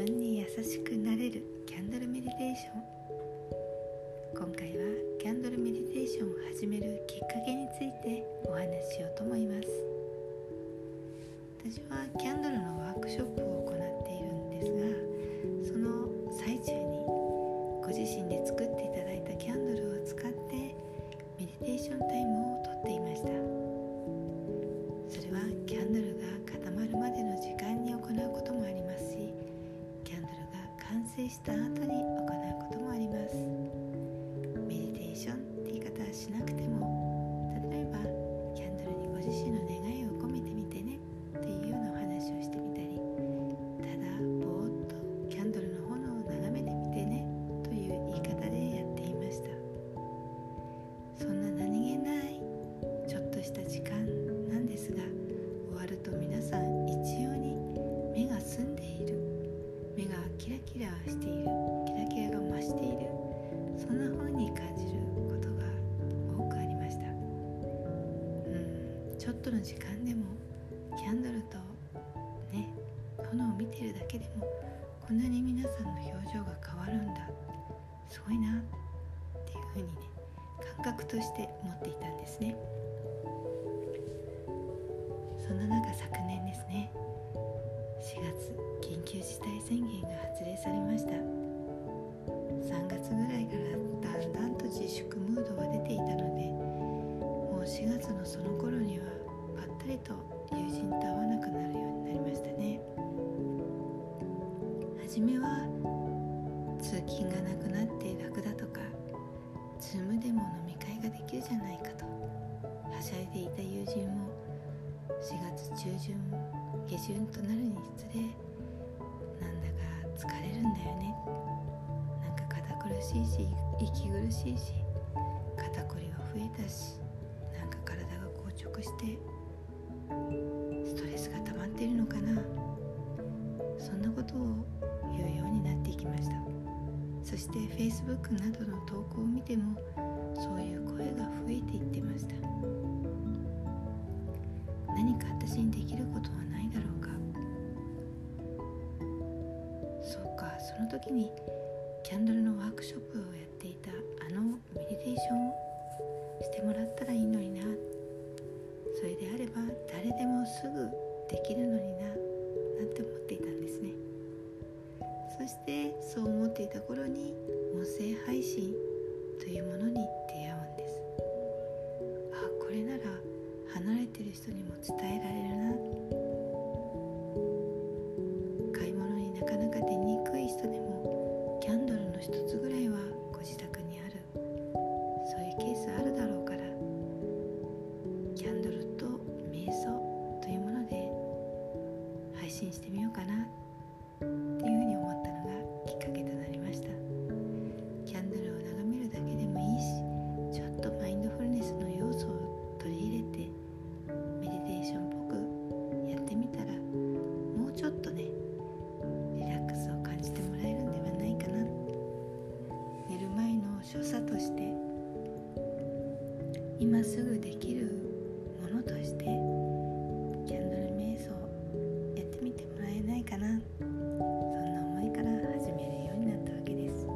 分に優しくなれるキャンドルメディテーション。今回はキャンドルメディテーションを始めるきっかけについてお話ししようと思います。私はキャンドルのワークショップを行っているんですがその最中にご自身ちょっとの時間でもキャンドルとね炎を見てるだけでもこんなに皆さんの表情が変わるんだ。すごいなっていう風にね感覚として持っていたんですね。そんな中昨年ですね4月緊急事態宣言が発令されました。3月ぐらいからだんだんと自粛ムードが出ていたのでもう4月のその頃にはったりと友人と会わなくなるようになりましたね。初めは通勤がなくなって楽だとか Zoom でも飲み会ができるじゃないかとはしゃいでいた友人も4月中旬下旬となるにつれなんだか疲れるんだよね。なんか堅苦しいし息苦しいし肩こりは増えたしなんか体が硬直して Facebook などの投稿を見てもそういう声が増えていってました。何か私にできることはないだろうか。そうかその時にキャンドルのワークショップをやっていたあのメディテーションをしてもらったらいいのにな。それであれば誰でもすぐできるのにななんて思っていたんですね。そしてそう思っていた頃に音声配信というものに出会うんです。あこれなら離れてる人にも伝えられるな。買い物になかなか出にくい人でもキャンドルの一つぐらいは所作として今すぐできるものとしてキャンドル瞑想やってみてもらえないかな。そんな思いから始めるようになったわけです。な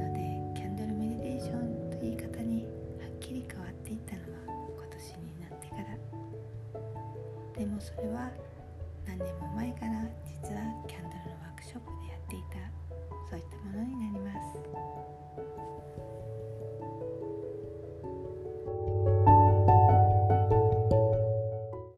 のでキャンドルメディテーションという言い方にはっきり変わっていったのは今年になってから。でもそれは何年も前から実はキャンドルのワークショップでやっていた。そういったものになり